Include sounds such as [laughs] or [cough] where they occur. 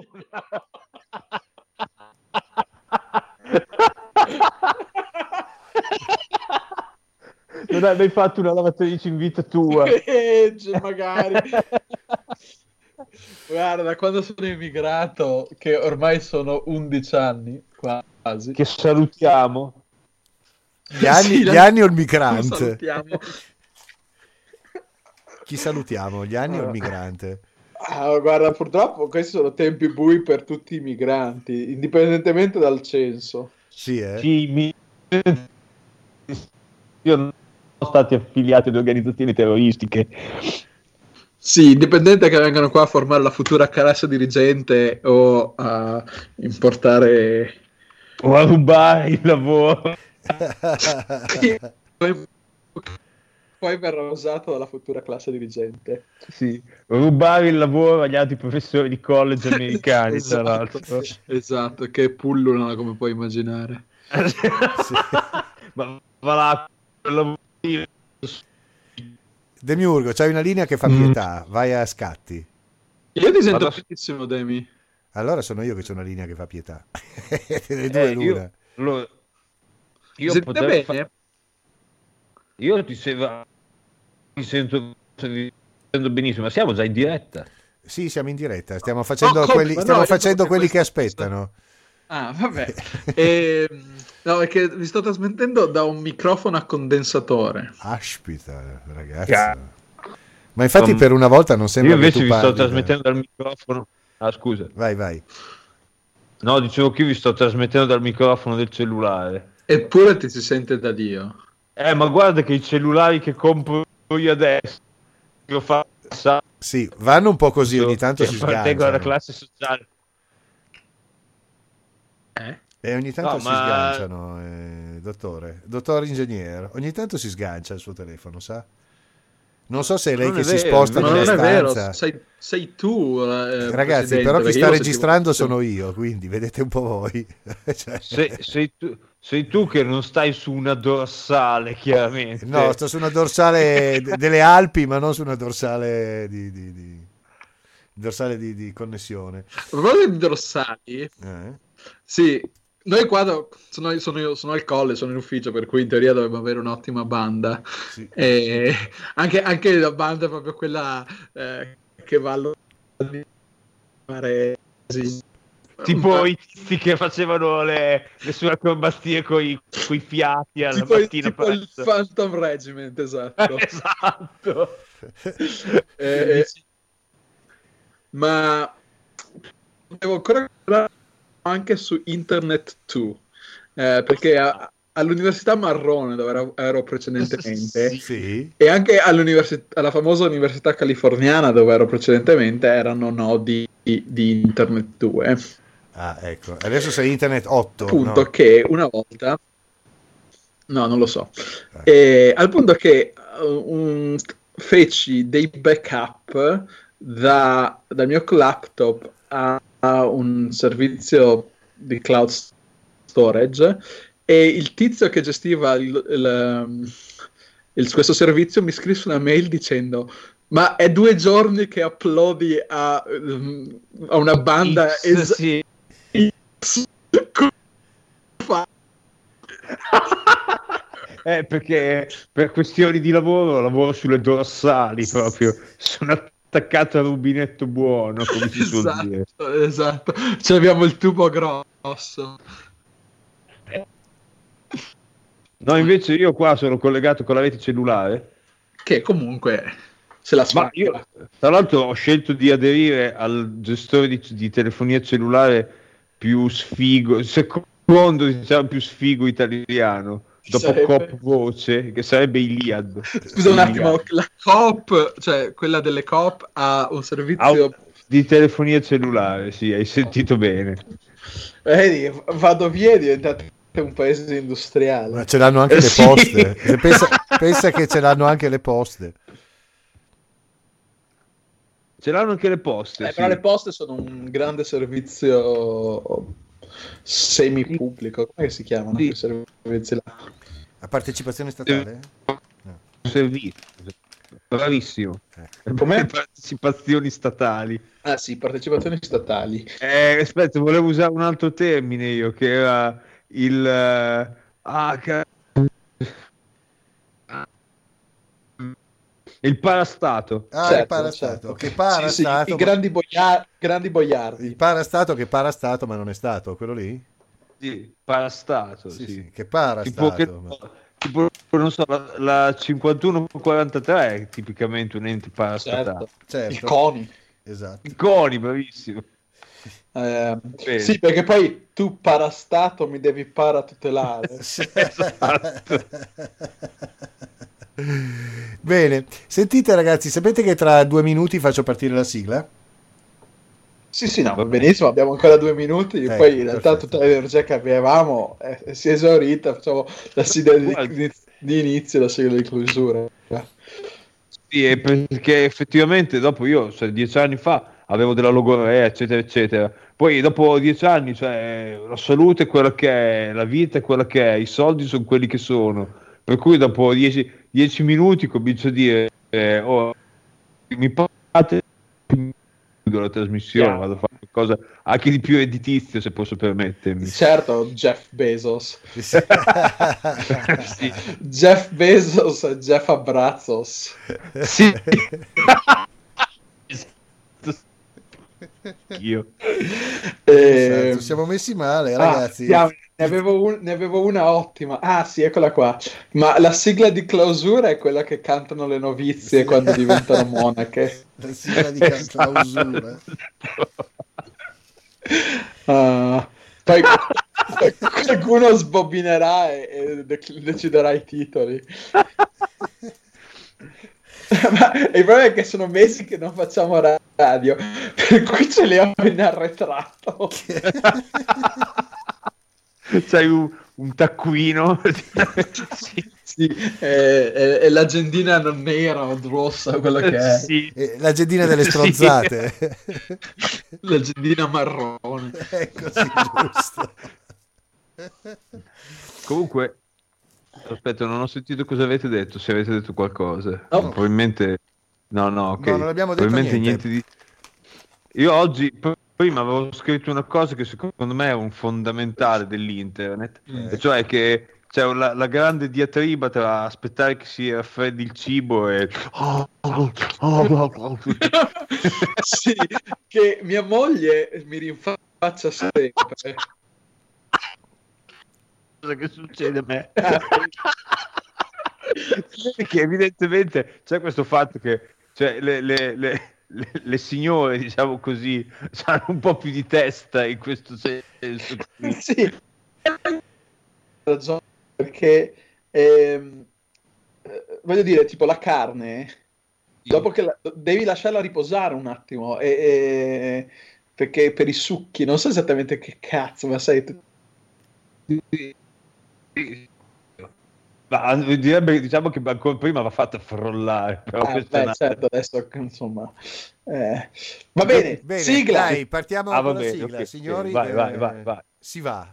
[laughs] non hai mai fatto una lavatrice in vita tua? Eh, magari. [laughs] Guarda, da quando sono immigrato, che ormai sono 11 anni, quasi. Che salutiamo. Gli anni, Sì, gli la- anni o il migrante? Salutiamo. Chi salutiamo? Gli anni o il migrante? Ah, guarda, purtroppo questi sono tempi bui per tutti i migranti, indipendentemente dal censo. Sì, eh? Sì, mi... Io non sono stati affiliati ad organizzazioni terroristiche. Sì, indipendente che vengano qua a formare la futura classe dirigente o a importare... O a rubare il lavoro. [laughs] [laughs] poi, verrà usato dalla futura classe dirigente. Sì, rubare il lavoro agli altri professori di college [laughs] americani, tra l'altro. esatto, che pullulano come puoi immaginare. [laughs] Ma va là, quel lavoro [laughs] lì. Demiurgo, c'hai una linea che fa Mm. pietà, vai a scatti. Io ti sento Vado- benissimo, Demi. Allora sono io che c'ho una linea che fa pietà. Le due Eh, l'una. io, allora, io Sentite potrei bene? fa- io ti, sento, mi sento benissimo, ma siamo già in diretta. Sì, siamo in diretta, stiamo facendo come? quelli, Ma no, stiamo io facendo quelli che aspettano. Ah, vabbè. [laughs] Ehm, no, è che vi sto trasmettendo da un microfono a condensatore. Aspita, ragazzi. Ca- Ma infatti Um, per una volta non sembra Io che invece tu vi sto parli, trasmettendo dal microfono. Ah, scusa. Vai, vai. No, dicevo che io vi sto trasmettendo dal microfono del cellulare. Eppure ti si sente da Dio. Eh, ma guarda che i cellulari che compro io adesso, lo fa Sì, vanno un po' così, ogni tanto si appartengo alla sganciano. classe sociale. Eh? E ogni tanto No, si ma- sganciano, eh, dottore. Dottore ingegnere, ogni tanto si sgancia il suo telefono, sa? Non so se è lei Non che è si vero, sposta Ma nella non è vero, stanza. sei, sei tu. eh, Ragazzi, però chi sta registrando sentivo- sono io, quindi vedete un po' voi. [laughs] Cioè- Se- sei, tu, sei tu che non stai su una dorsale, chiaramente. No, sto su una dorsale de- delle Alpi, ma non su una dorsale di, di- di- dorsale di, di connessione. Di dorsali, Eh? sì, noi qua do- sono, sono, io- sono al colle, sono in ufficio, per cui in teoria dovremmo avere un'ottima banda. Sì. E anche, anche la banda è proprio quella eh, che va allo sì. Tipo i tizi che facevano le, le sue acrobazie con i fiati alla tipo, mattina tipo il. Phantom Regiment, esatto. [laughs] esatto. Eh, eh, ma devo ancora anche su Internet 2 eh, perché a- all'Università Marrone dove ero, ero precedentemente [laughs] Sì. E anche alla famosa Università Californiana dove ero precedentemente erano nodi di, di Internet 2 Ah, ecco. Adesso sei Internet 8. punto no? che una volta no non lo so Eh. e, al punto che un- feci dei backup da, dal mio laptop a un servizio di cloud storage e il tizio che gestiva il- il, um, il- questo servizio mi scrisse una mail dicendo ma è due giorni che uploadi a, um, a una banda X, es- sì. Fa? Eh, perché per questioni di lavoro lavoro sulle dorsali proprio. Sono attaccato al rubinetto buono, come si suol dire. esatto, esatto. Ce abbiamo il tubo grosso. No, invece io qua sono collegato con la rete cellulare. Che comunque se la spacca. io, tra l'altro, ho scelto di aderire al gestore di, di telefonia cellulare più sfigo, secondo diciamo più sfigo italiano, dopo Sarebbe? Cop Voce, che sarebbe Iliad. Scusa un attimo, Iliad. la Coop, cioè quella delle Coop ha un servizio... di telefonia cellulare, sì, hai sentito bene. Vedi, vado via e diventate un paese Ma industriale. ce l'hanno anche Eh, le sì. poste. Pensa, pensa che ce l'hanno anche le poste. Ce l'hanno anche le poste. Eh, sì. però le poste sono un grande servizio semi-pubblico. Come si chiamano Sì. quei servizi là? A partecipazione statale? servizio. Bravissimo. Eh. Com'è? Le [laughs] partecipazioni statali. Ah sì, partecipazioni statali. Eh, aspetta, volevo usare un altro termine io, che era il... eh, ah, ca- il parastato. Ah, Certo, il parastato. certo. Che Sì, parastato. sì, i ma- grandi, boia- grandi boiardi. Il parastato che parastato, ma non è stato, quello lì? Sì, parastato, sì. Sì, sì, che Tipo, parastato. che- ma- tipo, non so, la, la 5143 è tipicamente un ente parastatale. Certo. Certo. Il CONI. Esatto. Il CONI, bravissimo. [laughs] Eh, sì, perché poi tu parastato mi devi paratutelare. [laughs] Esatto. [laughs] Bene, sentite ragazzi, sapete che tra due minuti faccio partire la sigla? Sì, sì, no, va benissimo, abbiamo ancora due minuti, Ecco, poi in realtà perfetto. tutta l'energia che avevamo eh, si è esaurita, facciamo la sigla di, di- inizio e la sigla di chiusura. Sì, è perché effettivamente dopo io, cioè, dieci anni fa, avevo della logorea, eccetera, eccetera. Poi dopo dieci anni, cioè, la salute è quella che è, la vita è quella che è, i soldi sono quelli che sono. Per cui dopo dieci, dieci minuti comincio a dire, eh, oh, mi pagate, chiudo la trasmissione, Chiaro. vado a fare qualcosa anche di più editizio, se posso permettermi. Certo, Jeff Bezos. Sì. [laughs] Jeff Bezos e Jeff Abrazos. Sì. Io. [laughs] Eh, Esatto, siamo messi male, ah, ragazzi. Ne, avevo un- ne avevo una ottima. Ah, sì, eccola qua. Ma la sigla di clausura è quella che cantano le novizie quando diventano [laughs] monache. La sigla di clausura. [laughs] Ah, poi qualcuno sbobbinerà e, e dec- deciderà i titoli. [laughs] Ma il problema è che sono mesi che non facciamo ra- radio, per cui ce li ho in arretrato. C'hai un, un taccuino. Sì, [laughs] sì, è, è- è l'agendina non nera o rossa, quella che è. Sì. L'agendina delle Sì. stronzate. [laughs] L'agendina marrone. ecco, sì, giusto. Comunque, aspetta, non ho sentito cosa avete detto. Se avete detto qualcosa, No. probabilmente no, no, ok. No, non abbiamo detto probabilmente niente. niente. di. Io oggi prima avevo scritto una cosa che secondo me è un fondamentale dell'internet, Mm. e cioè che c'è la, la grande diatriba tra aspettare che si raffreddi il cibo e [laughs] sì, che mia moglie mi rinfaccia sempre. cosa che succede a me. [laughs] Perché evidentemente c'è questo fatto che cioè, le, le- le- le- le signore, diciamo così, hanno un po' più di testa in questo senso. sì, perché ehm, eh, voglio dire, tipo la carne, dopo che la- devi lasciarla riposare un attimo, e, e- perché per i succhi, non so esattamente che cazzo, ma sai, tu- Ma direbbe, diciamo che ancora prima va fatta frollare, però ah, beh, certo, adesso insomma, eh, va bene, Bene, sigla. dai, partiamo Ah, con la bene, sigla, ok, signori. vai, vai, eh, vai, vai. Si va.